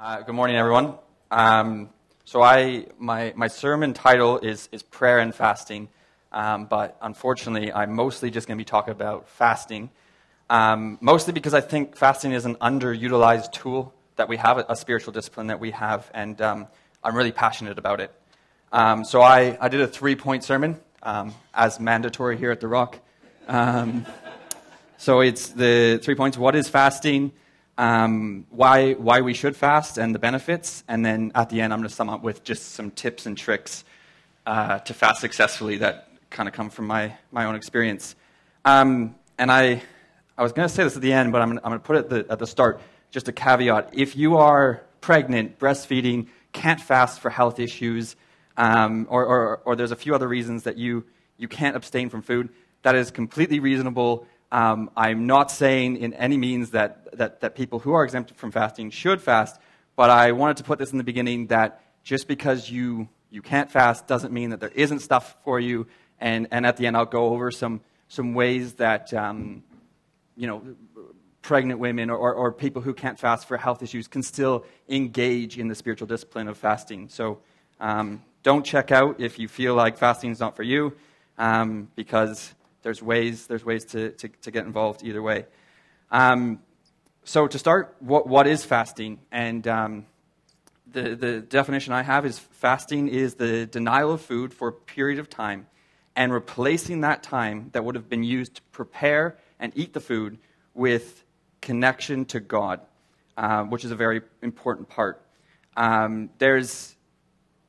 Uh, good morning, everyone. Um, so, I my my sermon title is is prayer and fasting, um, but unfortunately, I'm mostly just going to be talking about fasting. Um, mostly because I think fasting is an underutilized tool that we have, a spiritual discipline that we have, and um, I'm really passionate about it. Um, so, I I did a three point sermon um, as mandatory here at the Rock. so, it's the three points: what is fasting? Um, why, why we should fast and the benefits. And then at the end, I'm going to sum up with just some tips and tricks uh, to fast successfully that kind of come from my, my own experience. Um, and I, I was going to say this at the end, but I'm, I'm going to put it at the, at the start, just a caveat. If you are pregnant, breastfeeding, can't fast for health issues, um, or, or, or there's a few other reasons that you, you can't abstain from food, that is completely reasonable. Um, I'm not saying in any means that, that, that people who are exempted from fasting should fast, but I wanted to put this in the beginning that just because you, you can't fast doesn't mean that there isn't stuff for you. And, and at the end, I'll go over some, some ways that, um, you know, pregnant women or, or people who can't fast for health issues can still engage in the spiritual discipline of fasting. So um, don't check out if you feel like fasting is not for you, um, because there's ways, there's ways to, to, to get involved either way. Um, so, to start, what, what is fasting? And um, the, the definition I have is fasting is the denial of food for a period of time and replacing that time that would have been used to prepare and eat the food with connection to God, uh, which is a very important part. Um, there's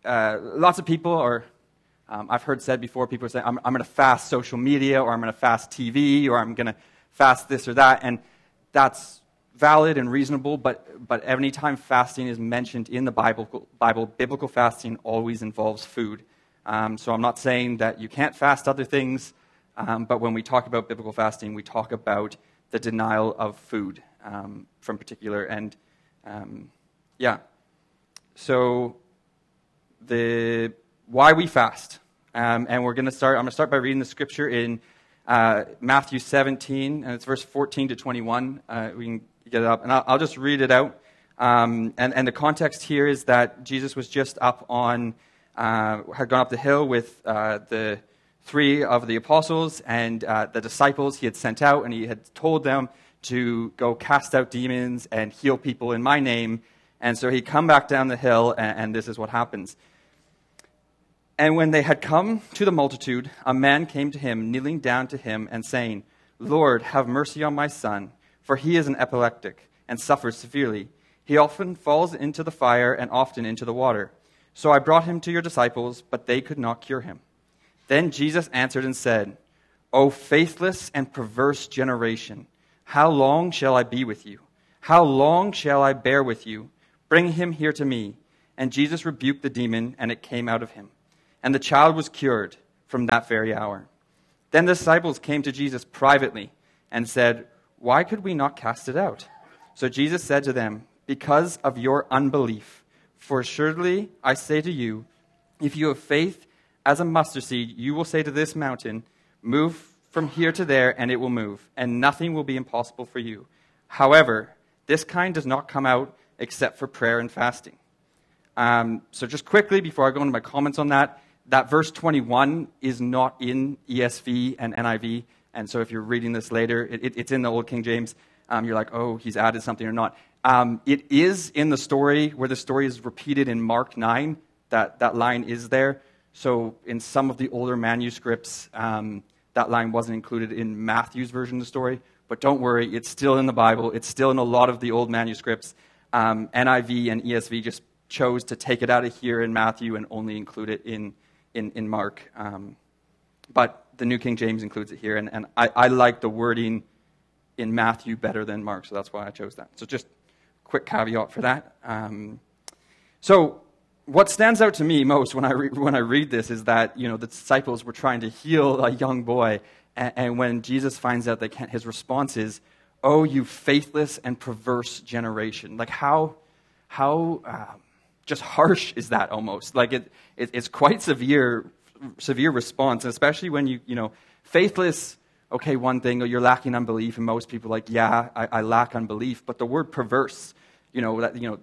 uh, lots of people, or um, I've heard said before, people say, I'm, I'm going to fast social media, or I'm going to fast TV, or I'm going to fast this or that. And that's valid and reasonable, but, but anytime fasting is mentioned in the Bible, Bible biblical fasting always involves food. Um, so I'm not saying that you can't fast other things, um, but when we talk about biblical fasting, we talk about the denial of food um, from particular. And um, yeah, so the why we fast. Um, and we're going to start, I'm going to start by reading the scripture in uh, Matthew 17, and it's verse 14 to 21. Uh, we can get it up, and I'll, I'll just read it out. Um, and, and the context here is that Jesus was just up on, uh, had gone up the hill with uh, the three of the apostles and uh, the disciples he had sent out, and he had told them to go cast out demons and heal people in my name. And so he come back down the hill, and, and this is what happens. And when they had come to the multitude, a man came to him, kneeling down to him, and saying, Lord, have mercy on my son, for he is an epileptic and suffers severely. He often falls into the fire and often into the water. So I brought him to your disciples, but they could not cure him. Then Jesus answered and said, O faithless and perverse generation, how long shall I be with you? How long shall I bear with you? Bring him here to me. And Jesus rebuked the demon, and it came out of him and the child was cured from that very hour. Then the disciples came to Jesus privately and said, Why could we not cast it out? So Jesus said to them, Because of your unbelief. For assuredly I say to you, if you have faith as a mustard seed, you will say to this mountain, Move from here to there, and it will move, and nothing will be impossible for you. However, this kind does not come out except for prayer and fasting. Um, so, just quickly, before I go into my comments on that, that verse 21 is not in ESV and NIV. And so if you're reading this later, it, it, it's in the Old King James. Um, you're like, oh, he's added something or not. Um, it is in the story where the story is repeated in Mark 9. That, that line is there. So in some of the older manuscripts, um, that line wasn't included in Matthew's version of the story. But don't worry, it's still in the Bible. It's still in a lot of the old manuscripts. Um, NIV and ESV just chose to take it out of here in Matthew and only include it in in, in Mark. Um, but the New King James includes it here, and, and I, I like the wording in Matthew better than Mark, so that's why I chose that. So just quick caveat for that. Um, so what stands out to me most when I, re- when I read this is that you know the disciples were trying to heal a young boy, and, and when Jesus finds out they can't, his response is, "Oh, you faithless and perverse generation!" Like how how um, just harsh is that almost? Like it, it, it's quite severe, severe response, especially when you, you know, faithless, okay, one thing, or you're lacking unbelief, and most people like, yeah, I, I lack unbelief. But the word perverse, you know, that, you know,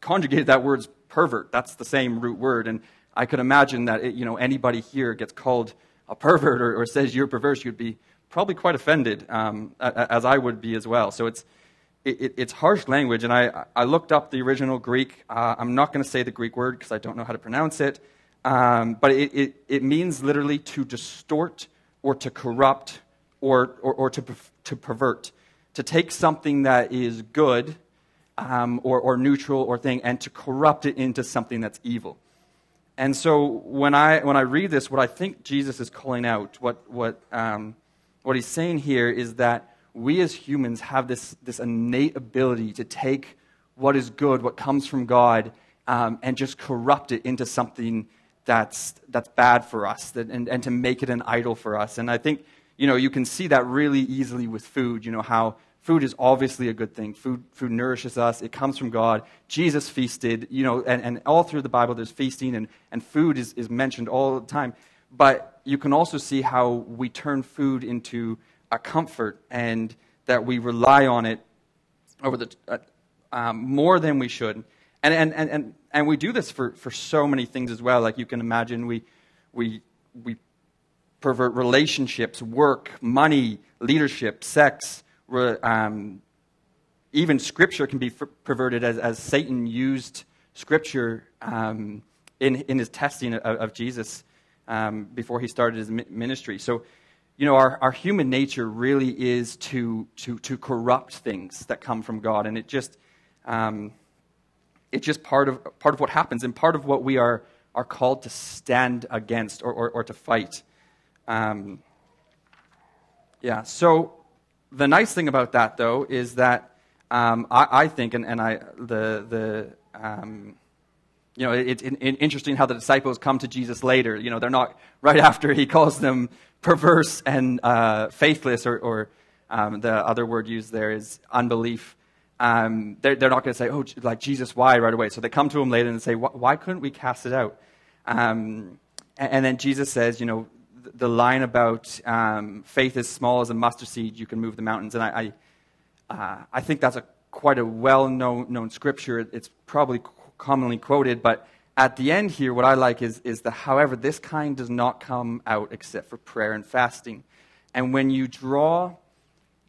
conjugated that word's pervert. That's the same root word. And I could imagine that it, you know, anybody here gets called a pervert or, or says you're perverse, you'd be probably quite offended, um, as I would be as well. So it's, it, it's harsh language. And I, I looked up the original Greek. Uh, I'm not going to say the Greek word because I don't know how to pronounce it. Um, but it, it, it, means literally to distort or to corrupt or, or, or to, to pervert. To take something that is good um, or, or neutral or thing and to corrupt it into something that's evil. And so when I, when I read this, what I think Jesus is calling out, what, what, um, what he's saying here is that we as humans have this, this innate ability to take what is good, what comes from God, um, and just corrupt it into something that's, that's bad for us that, and, and to make it an idol for us. And I think, you know, you can see that really easily with food, you know, how Food is obviously a good thing. Food, food nourishes us. It comes from God. Jesus feasted, you know, and, and all through the Bible there's feasting and, and food is, is mentioned all the time. But you can also see how we turn food into a comfort and that we rely on it over the, uh, um, more than we should. And, and, and, and, and we do this for, for so many things as well. Like you can imagine, we, we, we pervert relationships, work, money, leadership, sex, um, even Scripture can be perverted as, as Satan used Scripture um, in, in his testing of, of Jesus um, before he started his ministry. So, you know, our, our human nature really is to, to, to corrupt things that come from God. And it just, um, it's just part of, part of what happens and part of what we are, are called to stand against or, or, or to fight. Um, yeah, so the nice thing about that, though, is that um, I, I, think, and, and I, the, the um, you know, it's it, it, interesting how the disciples come to Jesus later. You know, they're not right after he calls them perverse and uh, faithless, or, or um, the other word used there is unbelief. Um, they're, they're, not going to say, oh, like Jesus, why right away? So they come to him later and say, why couldn't we cast it out? Um, and, and then Jesus says, you know, the line about um, faith as small as a mustard seed, you can move the mountains. And I, I, uh, I think that's a, quite a well known scripture. It's probably commonly quoted, but at the end here, what I like is, is that, however, this kind does not come out except for prayer and fasting. And when you draw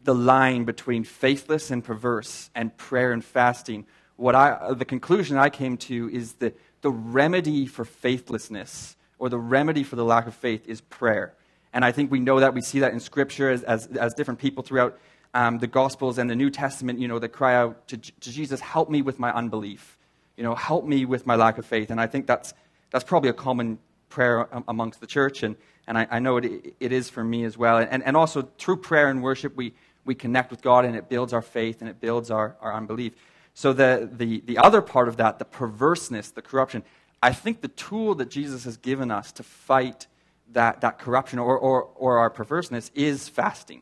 the line between faithless and perverse and prayer and fasting, what I, the conclusion I came to is that the remedy for faithlessness or the remedy for the lack of faith is prayer. And I think we know that. We see that in Scripture as, as, as different people throughout um, the Gospels and the New Testament, you know, that cry out to, to, Jesus, help me with my unbelief. You know, help me with my lack of faith. And I think that's, that's probably a common prayer um, amongst the church. And, and I, I know it, it is for me as well. And, and also, through prayer and worship, we, we connect with God and it builds our faith and it builds our, our unbelief. So, the, the, the other part of that, the perverseness, the corruption, I think the tool that Jesus has given us to fight that, that corruption or, or, or our perverseness is fasting.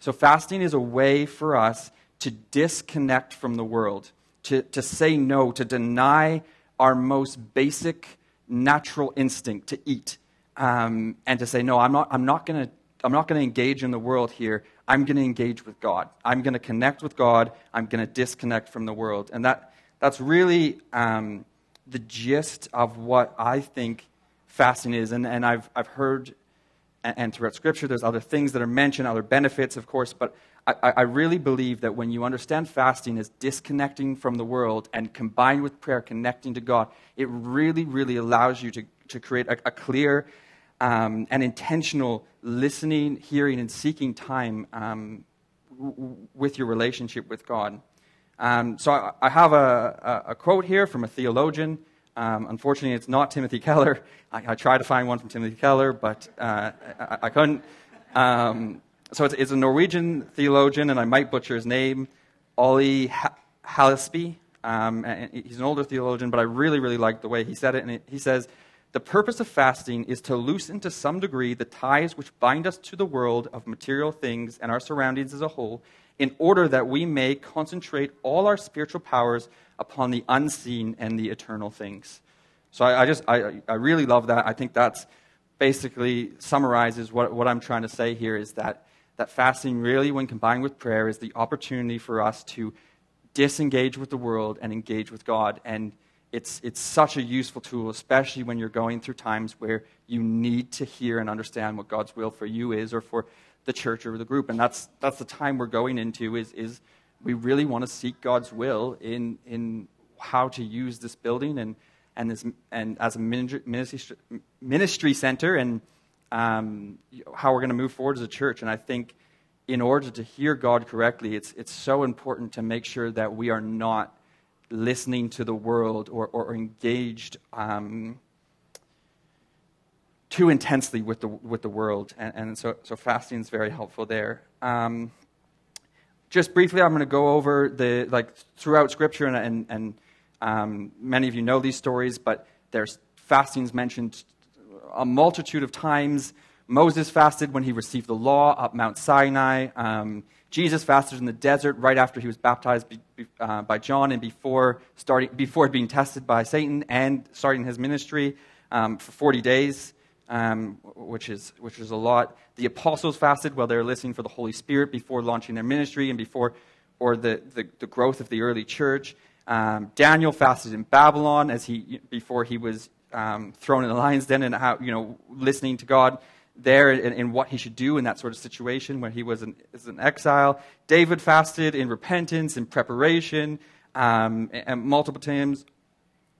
So, fasting is a way for us to disconnect from the world, to, to say no, to deny our most basic natural instinct to eat, um, and to say, no, I'm not, I'm not going to. I'm not going to engage in the world here. I'm going to engage with God. I'm going to connect with God. I'm going to disconnect from the world. And that, that's really um, the gist of what I think fasting is. And, and I've, I've heard, and, and throughout Scripture, there's other things that are mentioned, other benefits, of course, but I, I really believe that when you understand fasting as disconnecting from the world and combined with prayer, connecting to God, it really, really allows you to, to create a, a clear um, and intentional listening, hearing, and seeking time um, w- with your relationship with God. Um, so I, I have a, a, a, quote here from a theologian. Um, unfortunately, it's not Timothy Keller. I, I, tried to find one from Timothy Keller, but uh, I, I, couldn't. Um, so it's, it's, a Norwegian theologian, and I might butcher his name, Ollie Hallesby. Um, he's an older theologian, but I really, really like the way he said it. And it, he says, The purpose of fasting is to loosen to some degree the ties which bind us to the world of material things and our surroundings as a whole in order that we may concentrate all our spiritual powers upon the unseen and the eternal things. So I, I just, I, I really love that. I think that's basically summarizes what, what I'm trying to say here is that, that fasting really, when combined with prayer, is the opportunity for us to disengage with the world and engage with God. And it's, it's such a useful tool, especially when you're going through times where you need to hear and understand what God's will for you is or for the church or the group. And that's, that's the time we're going into is, is we really want to seek God's will in, in how to use this building and, and, this, and as a ministry, ministry center and um, how we're going to move forward as a church. And I think in order to hear God correctly, it's, it's so important to make sure that we are not listening to the world or, or engaged um, too intensely with the, with the world. And, and so, so fasting is very helpful there. Um, just briefly, I'm going to go over the, like, throughout Scripture, and, and, and um, many of you know these stories, but there's fastings mentioned a multitude of times. Moses fasted when he received the law up Mount Sinai. Um, Jesus fasted in the desert right after he was baptized uh, by John and before, starting, before being tested by Satan and starting his ministry um, for 40 days, um, which, is, which is a lot. The apostles fasted while they were listening for the Holy Spirit before launching their ministry and before or the, the, the growth of the early church. Um, Daniel fasted in Babylon as he, before he was um, thrown in the lion's den and how, you know, listening to God there and, in, what he should do in that sort of situation when he was in, exile. David fasted in repentance, in preparation, um, and, and multiple times.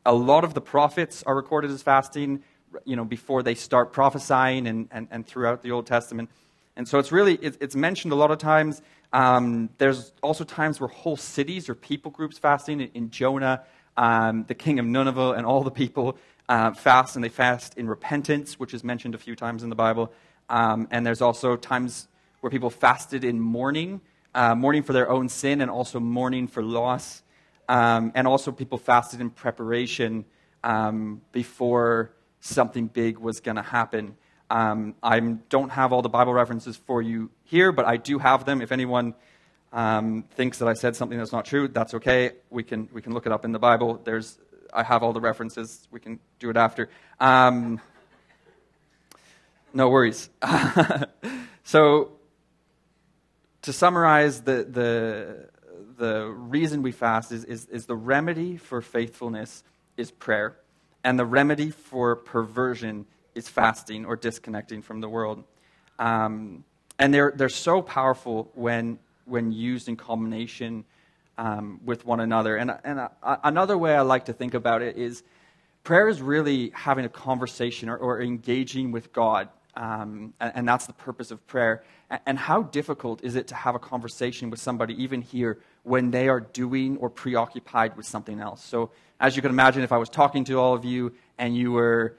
A lot of the prophets are recorded as fasting, you know, before they start prophesying and, and, and throughout the Old Testament. And so it's really, it, it's mentioned a lot of times. Um, there's also times where whole cities or people groups fasting in, in Jonah, um, the king of Nineveh, and all the people uh, fast, and they fast in repentance, which is mentioned a few times in the Bible. Um, and there's also times where people fasted in mourning, uh, mourning for their own sin, and also mourning for loss. Um, and also, people fasted in preparation um, before something big was going to happen. Um, I don't have all the Bible references for you here, but I do have them. If anyone um, thinks that I said something that's not true, that's okay. We can, we can look it up in the Bible. There's I have all the references. We can do it after. Um, no worries. so, to summarize, the, the, the reason we fast is, is, is the remedy for faithfulness is prayer, and the remedy for perversion is fasting or disconnecting from the world. Um, and they're, they're so powerful when, when used in combination um, with one another. And, and another way I like to think about it is prayer is really having a conversation or, or engaging with God. Um, and, and, that's the purpose of prayer. And, and, how difficult is it to have a conversation with somebody, even here, when they are doing or preoccupied with something else? So, as you can imagine, if I was talking to all of you and you were,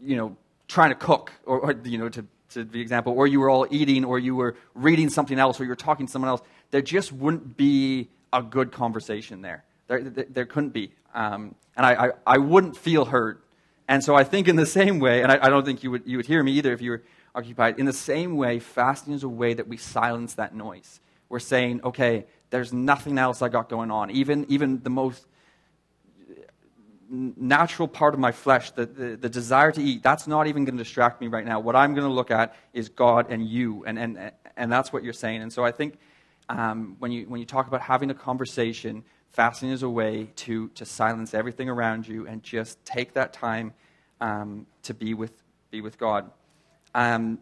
you know, trying to cook, or, or you know, to, to the example, or you were all eating, or you were reading something else, or you were talking to someone else, there just wouldn't be a good conversation there. There, there, there couldn't be. Um, and I, I, I, wouldn't feel heard. And so I think in the same way, and I, I, don't think you would, you would hear me either if you were occupied, in the same way, fasting is a way that we silence that noise. We're saying, okay, there's nothing else I got going on. Even, even the most natural part of my flesh, the, the, the desire to eat, that's not even going to distract me right now. What I'm going to look at is God and you. And, and, and that's what you're saying. And so I think um, when, you, when you talk about having a conversation, fasting is a way to, to silence everything around you and just take that time um, to be with, be with God. Um,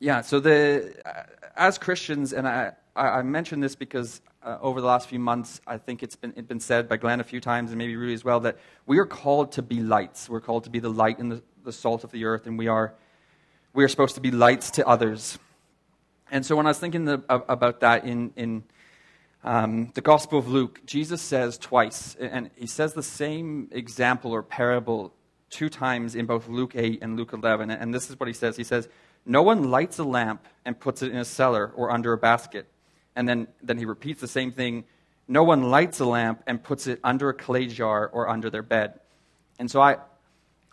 yeah, so the, as Christians, and I, I mention this because uh, over the last few months, I think it's been, it's been said by Glenn a few times, and maybe Rudy as well, that we are called to be lights. We're called to be the light and the, the salt of the earth, and we are, we are supposed to be lights to others. And so when I was thinking the, about that in, in um, the Gospel of Luke, Jesus says twice, and he says the same example or parable two times in both Luke 8 and Luke 11. And this is what he says He says, No one lights a lamp and puts it in a cellar or under a basket. And then, then he repeats the same thing No one lights a lamp and puts it under a clay jar or under their bed. And so I,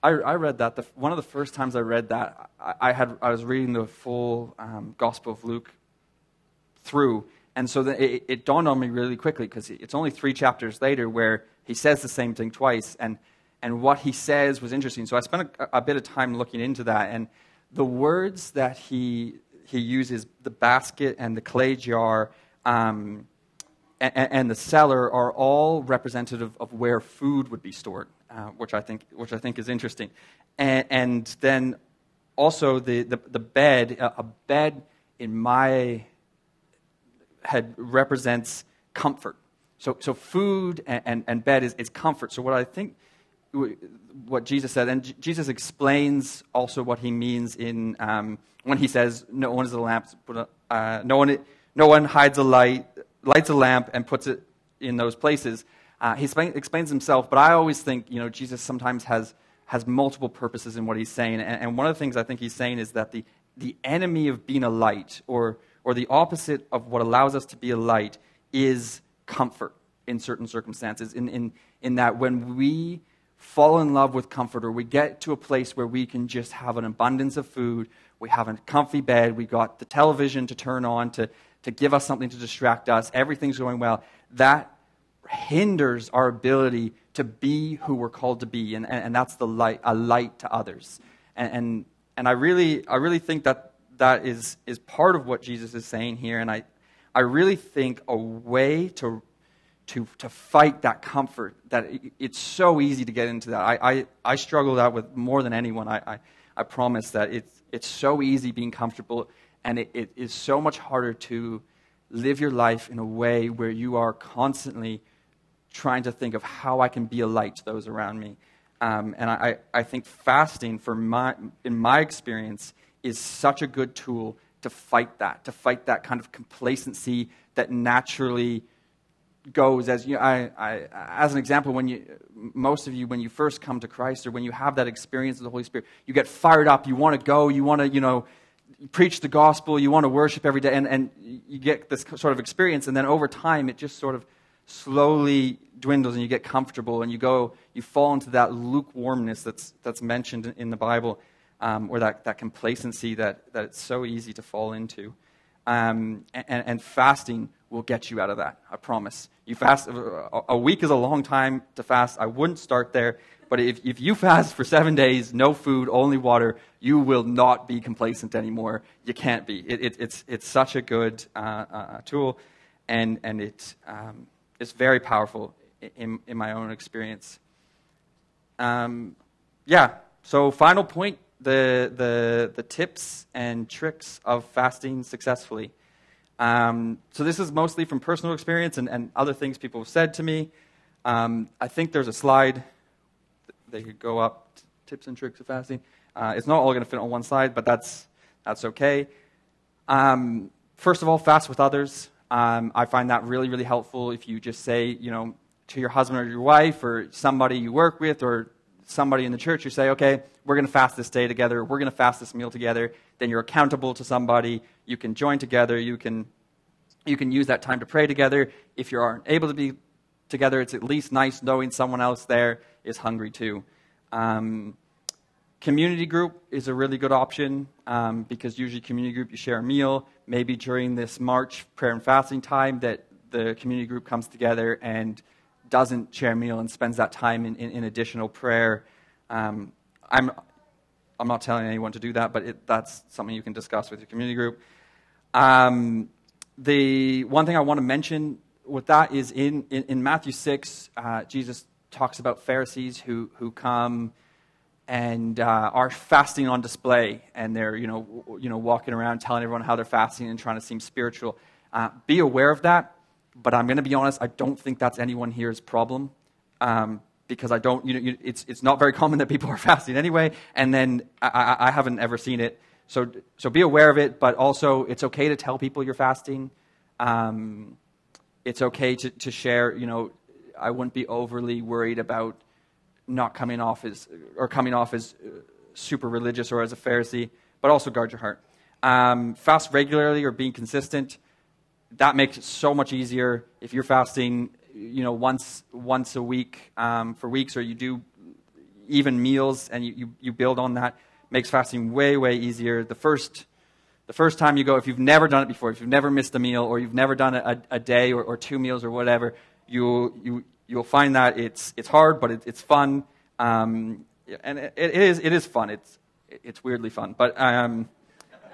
I, I read that. The, one of the first times I read that, I, I had, I was reading the full um, Gospel of Luke through. And so the, it, it, dawned on me really quickly because it's only three chapters later where he says the same thing twice. And, and what he says was interesting. So I spent a, a bit of time looking into that. And the words that he, he uses, the basket and the clay jar, um, and, and, the cellar are all representative of where food would be stored, uh, which, I think, which I think is interesting. And, and then also the, the, the bed, a bed in my head represents comfort. So, so food and, and, and bed is, is comfort. So what I think what Jesus said, and Jesus explains also what he means in um, when he says, "No one is a lamp, uh, no one, no one hides a light, lights a lamp and puts it in those places." Uh, he explain, explains himself, but I always think you know Jesus sometimes has has multiple purposes in what he's saying, and, and one of the things I think he's saying is that the the enemy of being a light, or or the opposite of what allows us to be a light, is comfort in certain circumstances. In in in that when we fall in love with comfort, or we get to a place where we can just have an abundance of food, we have a comfy bed, we got the television to turn on to, to give us something to distract us, everything's going well, that hinders our ability to be who we're called to be, and, and, and that's the light, a light to others. And, and, and I, really, I really think that that is, is part of what Jesus is saying here, and I, I really think a way to to, to fight that comfort that it, it's so easy to get into that. I, I, I struggle that with more than anyone. I, I, I promise that it's, it's so easy being comfortable, and it, it is so much harder to live your life in a way where you are constantly trying to think of how I can be a light to those around me. Um, and I, I think fasting, for my, in my experience, is such a good tool to fight that, to fight that kind of complacency that naturally goes as you know, I, I, as an example when you most of you when you first come to christ or when you have that experience of the holy spirit you get fired up. You want to go. You want to you know preach the gospel. You want to worship every day. And, and you get this sort of experience. And then over time it just sort of slowly dwindles and you get comfortable and you go you fall into that lukewarmness that's that's mentioned in the bible um, or that, that complacency that, that it's so easy to fall into um, and, and fasting will get you out of that. I promise. You fast a week is a long time to fast. I wouldn't start there, but if, if you fast for seven days, no food, only water, you will not be complacent anymore. You can't be. It, it, it's it's such a good uh, uh, tool, and and it um, it's very powerful in in my own experience. Um, yeah. So final point: the the the tips and tricks of fasting successfully. Um, so this is mostly from personal experience and, and other things people have said to me. Um, I think there's a slide. They could go up, tips and tricks of fasting. Uh, it's not all going to fit on one slide, but that's, that's okay. Um, first of all, fast with others. Um, I find that really, really helpful if you just say, you know, to your husband or your wife or somebody you work with or somebody in the church, you say, okay, we're going to fast this day together, we're going to fast this meal together. Then you're accountable to somebody. You can join together. You can, you can use that time to pray together. If you aren't able to be together, it's at least nice knowing someone else there is hungry too. Um, community group is a really good option um, because usually community group you share a meal. Maybe during this March prayer and fasting time that the community group comes together and doesn't share a meal and spends that time in, in, in additional prayer. Um, I'm, I'm not telling anyone to do that, but it, that's something you can discuss with your community group. Um, the one thing I want to mention with that is in, in, in Matthew 6, uh, Jesus talks about Pharisees who, who come and uh, are fasting on display, and they're you know, you know, walking around telling everyone how they're fasting and trying to seem spiritual. Uh, be aware of that but I'm going to be honest, I don't think that's anyone here's problem. Um, because I don't, you know, you, it's, it's not very common that people are fasting anyway, and then I, I, I, haven't ever seen it. So, so be aware of it, but also it's okay to tell people you're fasting. Um, it's okay to, to share, you know, I wouldn't be overly worried about not coming off as, or coming off as uh, super religious or as a Pharisee, but also guard your heart. Um, fast regularly or being consistent that makes it so much easier if you're fasting, you know, once once a week um, for weeks, or you do even meals, and you, you, you build on that. Makes fasting way way easier. The first the first time you go, if you've never done it before, if you've never missed a meal, or you've never done a, a day or, or two meals or whatever, you you you'll find that it's it's hard, but it, it's fun, um, and it, it is it is fun. It's it's weirdly fun, but. Um,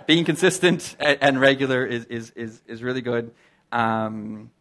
being consistent and regular is, is, is, is really good. Um,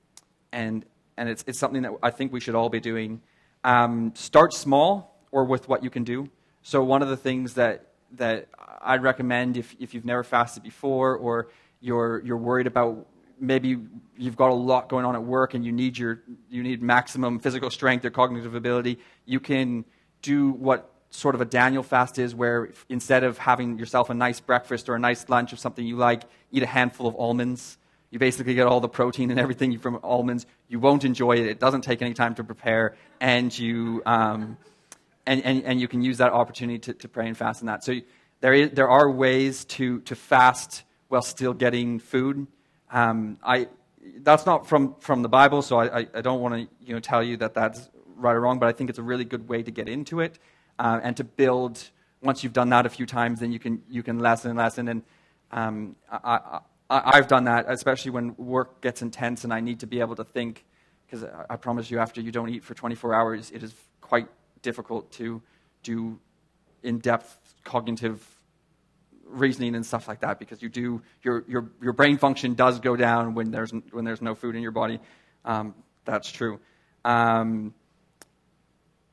and, and it's, it's something that I think we should all be doing. Um, start small or with what you can do. So, one of the things that, that I'd recommend if, if you've never fasted before or you're, you're worried about maybe you've got a lot going on at work and you need, your, you need maximum physical strength or cognitive ability, you can do what sort of a Daniel fast is, where instead of having yourself a nice breakfast or a nice lunch or something you like, eat a handful of almonds. You basically get all the protein and everything from almonds. You won't enjoy it. It doesn't take any time to prepare, and you um, and, and, and you can use that opportunity to, to pray and fast in that. So there is there are ways to to fast while still getting food. Um, I that's not from from the Bible, so I, I, don't want to you know tell you that that's right or wrong, but I think it's a really good way to get into it uh, and to build. Once you've done that a few times, then you can you can lessen and lessen. And um, I, I, have done that, especially when work gets intense and I need to be able to think. Because I, I promise you, after you don't eat for 24 hours, it is quite difficult to do in-depth cognitive reasoning and stuff like that because you do your your your brain function does go down when there's when there's no food in your body. Um, that's true. Um,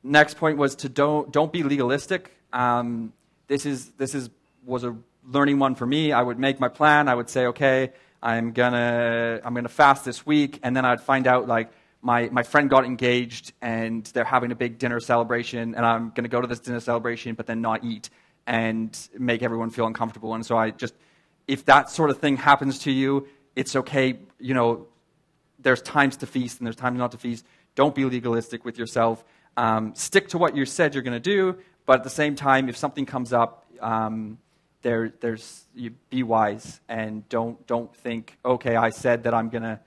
next point was to don't don't be legalistic. Um, this is this is was a learning one for me. I would make my plan. I would say, okay, I'm gonna I'm gonna fast this week, and then I'd find out like my my friend got engaged and they're having a big dinner celebration, and I'm gonna go to this dinner celebration, but then not eat and make everyone feel uncomfortable. And so I just if that sort of thing happens to you, it's okay. You know, there's times to feast and there's times not to feast. Don't be legalistic with yourself. Um, stick to what you said you're to do, but at the same time, if something comes up, um, there, there's you be wise and don't don't think, okay, I said that I'm gonna.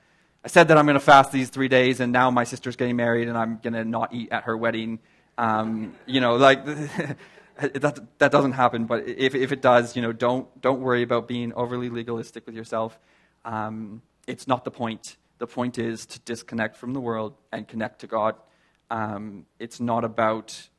I said that I'm going to fast these three days, and now my sister's getting married, and I'm going to not eat at her wedding. Um, you know, like that, that doesn't happen. But if, if it does, you know, don't, don't worry about being overly legalistic with yourself. Um, it's not the point. The point is to disconnect from the world and connect to God. Um, it's not about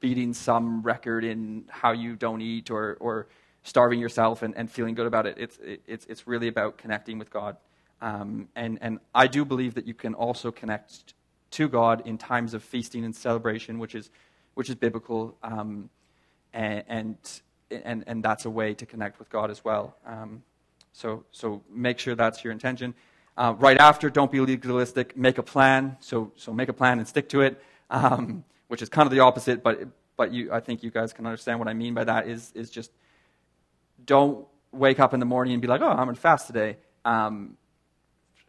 beating some record in how you don't eat or, or starving yourself and, and feeling good about it. It's, it's, it's really about connecting with God. Um, and, and I do believe that you can also connect to God in times of feasting and celebration, which is, which is biblical. Um, and, and, and, and, that's a way to connect with God as well. Um, so, so make sure that's your intention. Uh, right after, don't be legalistic. Make a plan. So, so make a plan and stick to it, um, which is kind of the opposite. But, but you, I think you guys can understand what I mean by that. Is is just don't wake up in the morning and be like, oh, I'm going to fast today. Um,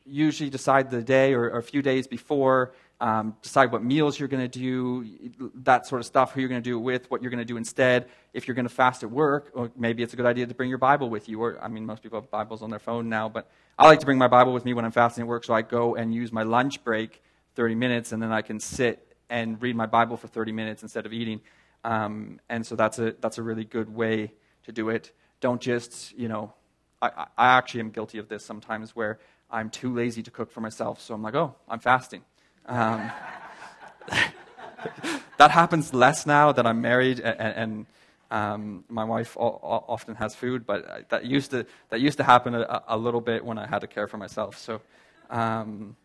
usually decide the day or, or, a few days before. Um, decide what meals you're going to do, that sort of stuff, who you're going to do it with, what you're going to do instead. If you're going to fast at work, or maybe it's a good idea to bring your Bible with you. Or, I mean, most people have Bibles on their phone now, but I like to bring my Bible with me when I'm fasting at work, so I go and use my lunch break, 30 minutes, and then I can sit and read my Bible for 30 minutes instead of eating. Um, and so that's a, that's a really good way to do it. Don't just, you know, I, I actually am guilty of this sometimes where I'm too lazy to cook for myself, so I'm like, oh, I'm fasting. Um, that happens less now that I'm married and, and um, my wife often has food, but that used to that used to happen a, a little bit when I had to care for myself. So, um,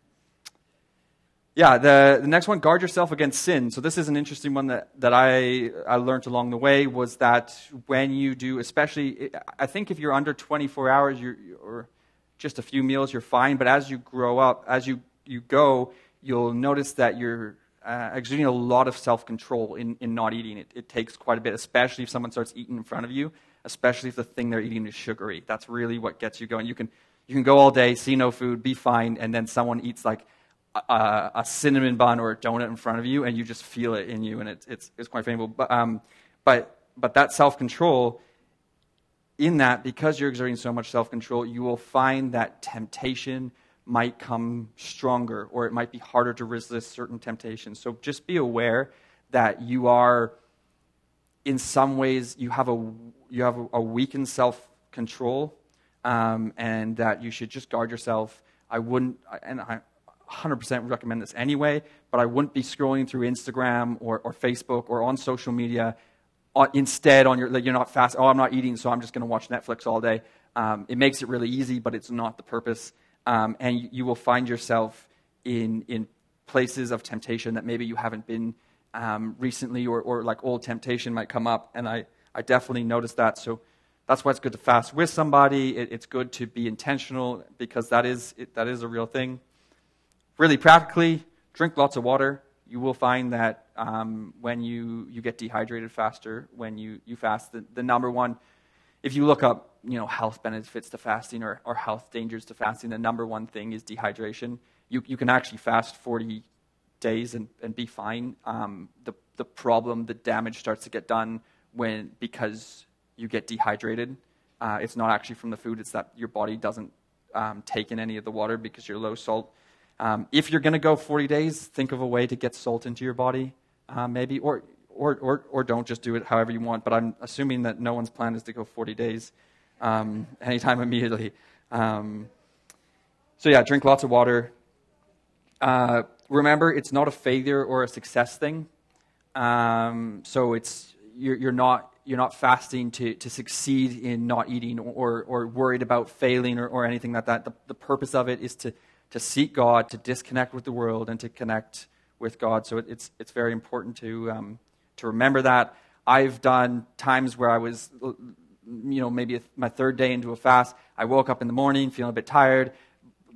yeah, the, the next one, guard yourself against sin. So this is an interesting one that, that I, I learned along the way was that when you do, especially, I think if you're under 24 hours you're, or just a few meals, you're fine. But as you grow up, as you, you go, you'll notice that you're uh, exuding a lot of self control in, in not eating. It, it takes quite a bit, especially if someone starts eating in front of you, especially if the thing they're eating is sugary. That's really what gets you going. You can, you can go all day, see no food, be fine, and then someone eats like a, a cinnamon bun or a donut in front of you, and you just feel it in you, and it, it's, it's quite painful. But, um, but, but that self control, in that, because you're exerting so much self control, you will find that temptation might come stronger or it might be harder to resist certain temptations. So just be aware that you are, in some ways, you have a, you have a weakened self control um, and that you should just guard yourself. I wouldn't, and I 100% recommend this anyway, but I wouldn't be scrolling through Instagram or, or Facebook or on social media uh, instead on your, like you're not fast, oh, I'm not eating, so I'm just going to watch Netflix all day. Um, it makes it really easy, but it's not the purpose um, and you will find yourself in, in places of temptation that maybe you haven't been um, recently, or, or like old temptation might come up. And I, I definitely noticed that. So that's why it's good to fast with somebody. It, it's good to be intentional because that is, it, that is a real thing. Really practically, drink lots of water. You will find that um, when you, you get dehydrated faster when you, you fast. The, the number one, if you look up you know, health benefits to fasting or, or health dangers to fasting, the number one thing is dehydration. You, you can actually fast 40 days and, and be fine. Um, the, the problem, the damage starts to get done when because you get dehydrated. Uh, it's not actually from the food, it's that your body doesn't um, take in any of the water because you're low salt. Um, if you're going to go 40 days, think of a way to get salt into your body, uh, maybe, or, or, or, or don't just do it however you want. But I'm assuming that no one's plan is to go 40 days um, anytime immediately. Um, so, yeah, drink lots of water. Uh, remember, it's not a failure or a success thing. Um, so it's you're, you're, not you're not fasting to, to succeed in not eating or, or worried about failing or, or anything like that. The, the purpose of it is to, to seek God, to disconnect with the world, and to connect with God. So it, it's it's very important to um, to remember that. I've done times where I was, you know, maybe my third day into a fast. I woke up in the morning feeling a bit tired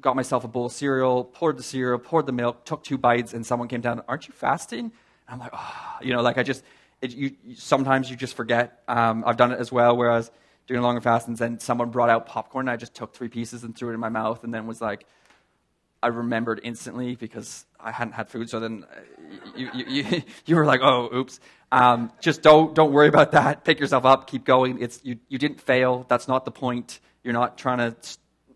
got myself a bowl of cereal, poured the cereal, poured the milk, took two bites, and someone came down, Aren't you fasting? And I'm like, Oh, you know, like I just, it, you, sometimes you just forget. Um, I've done it as well, where I was doing a longer fast, and then someone brought out popcorn, and I just took three pieces and threw it in my mouth, and then was like, I remembered instantly because I hadn't had food. So then uh, you, you, you, you were like, oh, oops. Um, just don't, don't worry about that. Pick yourself up. Keep going. It's, you, you didn't fail. That's not the point. You're not trying to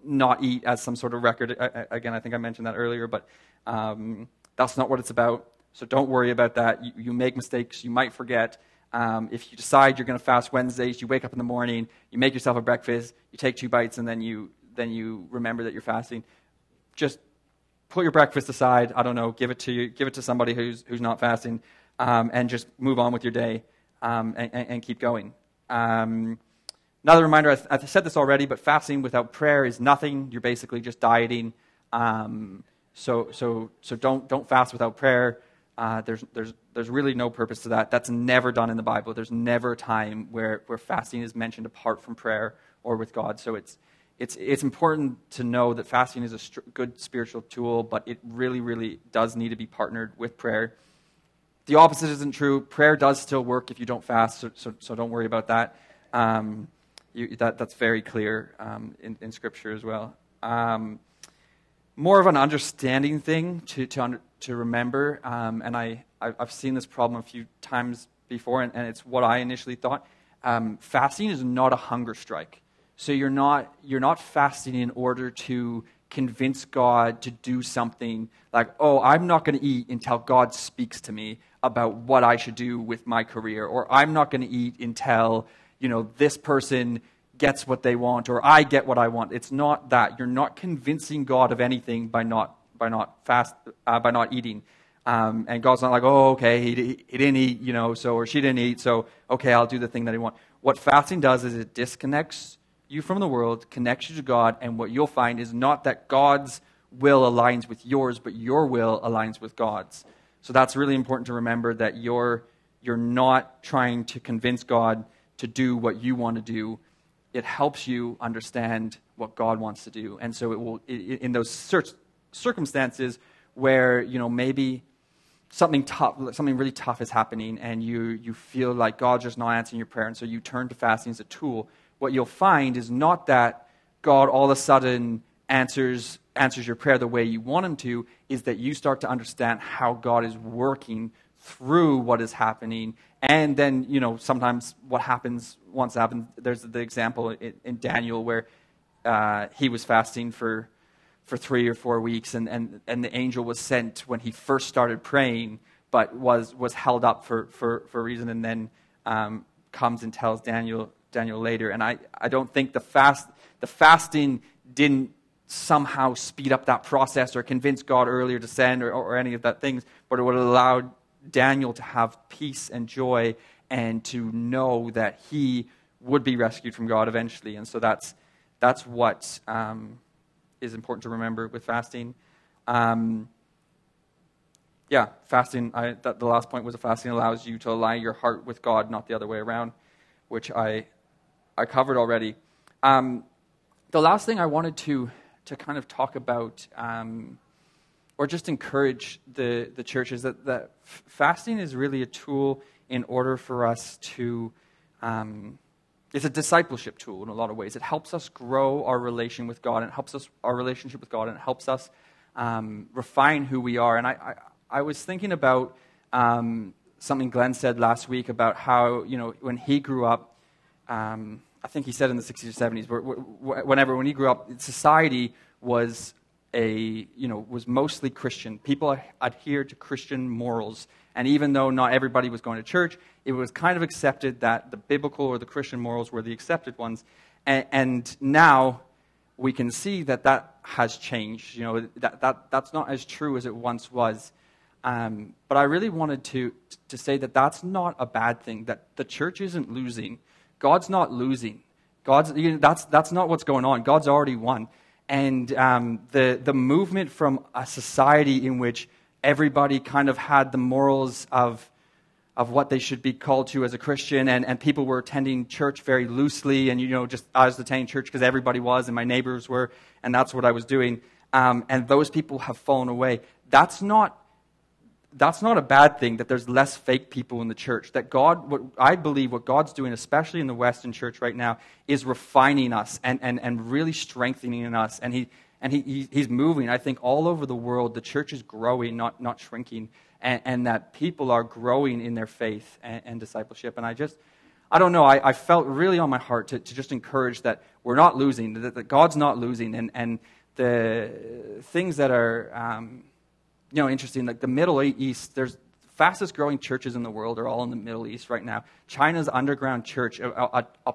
not eat as some sort of record. again, I think I mentioned that earlier, but um, that's not what it's about. So don't worry about that. You, you make mistakes. You might forget. Um, if you decide you're going to fast Wednesdays, you wake up in the morning, you make yourself a breakfast, you take two bites, and then you then you remember that you're fasting. Just put your breakfast aside. I don't know. Give it to you. Give it to somebody who's who's not fasting, um, and just move on with your day um, and, and, keep going. Um, Another reminder I've, I've said this already, but fasting without prayer is nothing. You're basically just dieting. Um, so, so, so don't, don't fast without prayer. Uh, there's, there's, there's really no purpose to that. That's never done in the Bible. There's never a time where, where fasting is mentioned apart from prayer or with God. So it's, it's, it's important to know that fasting is a st- good spiritual tool, but it really, really does need to be partnered with prayer. The opposite isn't true. Prayer does still work if you don't fast, so, so, so don't worry about that. Um, you, that, that's very clear um, in, in, Scripture as well. Um, more of an understanding thing to, to, under, to remember, um, and I, I've seen this problem a few times before, and, and it's what I initially thought. Um, fasting is not a hunger strike. So you're not, you're not fasting in order to convince God to do something like, oh, I'm not going to eat until God speaks to me about what I should do with my career, or I'm not going to eat until you know, this person gets what they want or I get what I want. It's not that. You're not convincing God of anything by not, by not fast, uh, by not eating. Um, and God's not like, oh, okay, he, he didn't eat, you know, so, or she didn't eat, so, okay, I'll do the thing that he wants. What fasting does is it disconnects you from the world, connects you to God, and what you'll find is not that God's will aligns with yours, but your will aligns with God's. So that's really important to remember that you're, you're not trying to convince God to do what you want to do. It helps you understand what God wants to do. And so it will, in those circumstances where, you know, maybe something tough, something really tough is happening and you, you feel like God's just not answering your prayer. And so you turn to fasting as a tool. What you'll find is not that God all of a sudden answers, answers your prayer the way you want him to, is that you start to understand how God is working through what is happening. And then, you know, sometimes what happens once happens, there's the example in, in Daniel where uh, he was fasting for, for three or four weeks, and, and, and the angel was sent when he first started praying, but was, was held up for, for, for a reason, and then um, comes and tells Daniel, Daniel later. And I, I don't think the, fast, the fasting didn't somehow speed up that process or convince God earlier to send or, or any of that things, but it would allowed Daniel to have peace and joy and to know that he would be rescued from God eventually. And so that's, that's what um, is important to remember with fasting. Um, yeah, fasting, I, that, the last point was that fasting allows you to align your heart with God, not the other way around, which I, I covered already. Um, the last thing I wanted to, to kind of talk about, um, or just encourage the, the church, is that, that fasting is really a tool in order for us to. Um, it's a discipleship tool in a lot of ways. It helps us grow our relation with God, and it helps us our relationship with God, and it helps us um, refine who we are. And I, I, I was thinking about um, something Glenn said last week about how, you know, when he grew up, um, I think he said in the 60s or 70s, whenever, when he grew up, society was a, you know, was mostly Christian. People adhered to Christian morals. And even though not everybody was going to church, it was kind of accepted that the biblical or the Christian morals were the accepted ones. And, and now we can see that that has changed. You know, that, that, that's not as true as it once was. Um, but I really wanted to, to say that that's not a bad thing, that the church isn't losing. God's not losing. God's, you know, that's, that's not what's going on. God's already won. And um, the, the movement from a society in which everybody kind of had the morals of, of what they should be called to as a Christian, and, and people were attending church very loosely, and you know, just I was attending church because everybody was, and my neighbors were, and that's what I was doing. Um, and those people have fallen away. That's not that's not a bad thing that there's less fake people in the church. That God, what I believe what God's doing, especially in the Western church right now, is refining us and, and, and really strengthening us. And, he, and he, he's moving. I think all over the world, the church is growing, not, not shrinking. And, and that people are growing in their faith and, and discipleship. And I just, I don't know, I, I felt really on my heart to, to just encourage that we're not losing, that, that God's not losing. And, and the things that are. Um, you know, interesting. Like the Middle East, there's fastest growing churches in the world are all in the Middle East right now. China's underground church, uh, uh,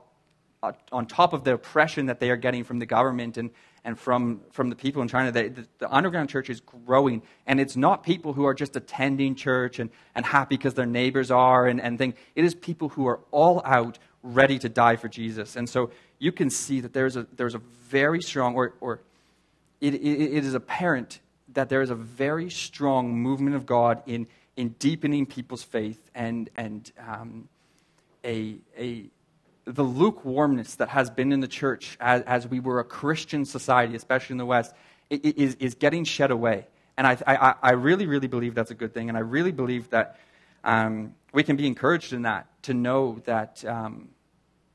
uh, on top of the oppression that they are getting from the government and, and from, from the people in China, they, the, the, underground church is growing. And it's not people who are just attending church and, and happy because their neighbors are and, and thing. It is people who are all out ready to die for Jesus. And so you can see that there's a, there's a very strong, or, or it, it, it is apparent that there is a very strong movement of God in, in deepening people's faith and, and um, a, a, the lukewarmness that has been in the church as, as we were a Christian society, especially in the West, is, is getting shed away. And I, I, I really, really believe that's a good thing. And I really believe that um, we can be encouraged in that to know that, um,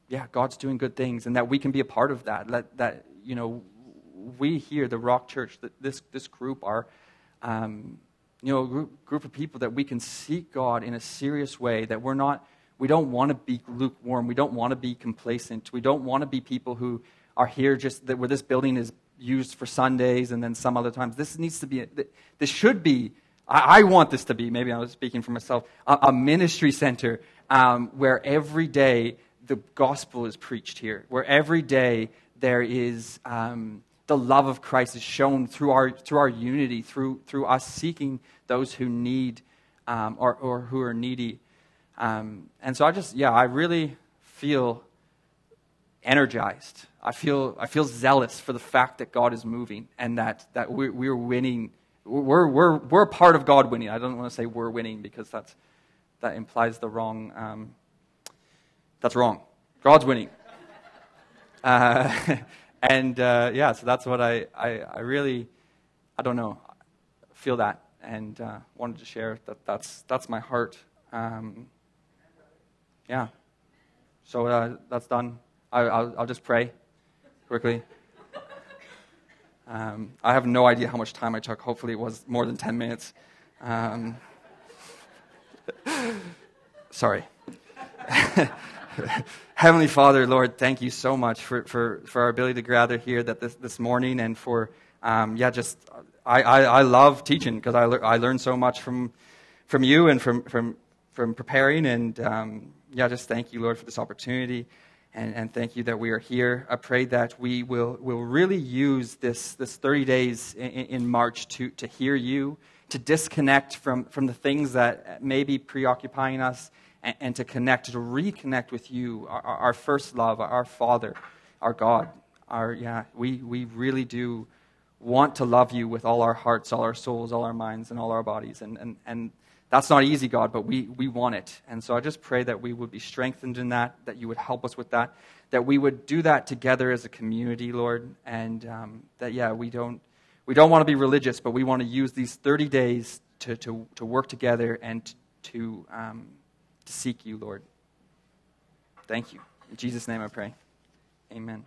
yeah, God's doing good things and that we can be a part of that. That, that you know, we here, the Rock Church, this, this group are, um, you know, a group, group of people that we can seek God in a serious way, that we're not, we don't want to be lukewarm. We don't want to be complacent. We don't want to be people who are here just that where this building is used for Sundays and then some other times. This needs to be, this should be, I, I want this to be, maybe I was speaking for myself, a, a ministry center um, where every day the gospel is preached here, where every day there is um, the love of Christ is shown through our, through our unity, through, through us seeking those who need um, or, or who are needy. Um, and so I just, yeah, I really feel energized. I feel, I feel zealous for the fact that God is moving and that, that we're, we're winning. We're, we're, we're part of God winning. I don't want to say we're winning because that's, that implies the wrong. Um, that's wrong. God's winning. Uh, and uh, yeah, so that's what I, I, I, really, I don't know, feel that and uh, wanted to share that that's, that's my heart. Um, yeah. So uh, that's done. I, will just pray quickly. Um, I have no idea how much time I took. Hopefully, it was more than 10 minutes. Um, sorry. Heavenly Father, Lord, thank you so much for, for, for our ability to gather here that this, this morning and for, um, yeah, just, I, I, I love teaching because I, le- I learn so much from, from you and from, from, from preparing. And um, yeah, just thank you, Lord, for this opportunity. And, and thank you that we are here. I pray that we will, will really use this, this 30 days in, in March to, to hear you, to disconnect from, from the things that may be preoccupying us and, and to connect, to reconnect with you, our, our, first love, our Father, our God. Our, yeah, we, we really do want to love you with all our hearts, all our souls, all our minds, and all our bodies. And, and, and that's not easy, God, but we, we want it. And so I just pray that we would be strengthened in that, that you would help us with that, that we would do that together as a community, Lord, and um, that, yeah, we don't, we don't want to be religious, but we want to use these 30 days to, to, to work together and to, um, to seek you, Lord. Thank you. In Jesus' name I pray. Amen.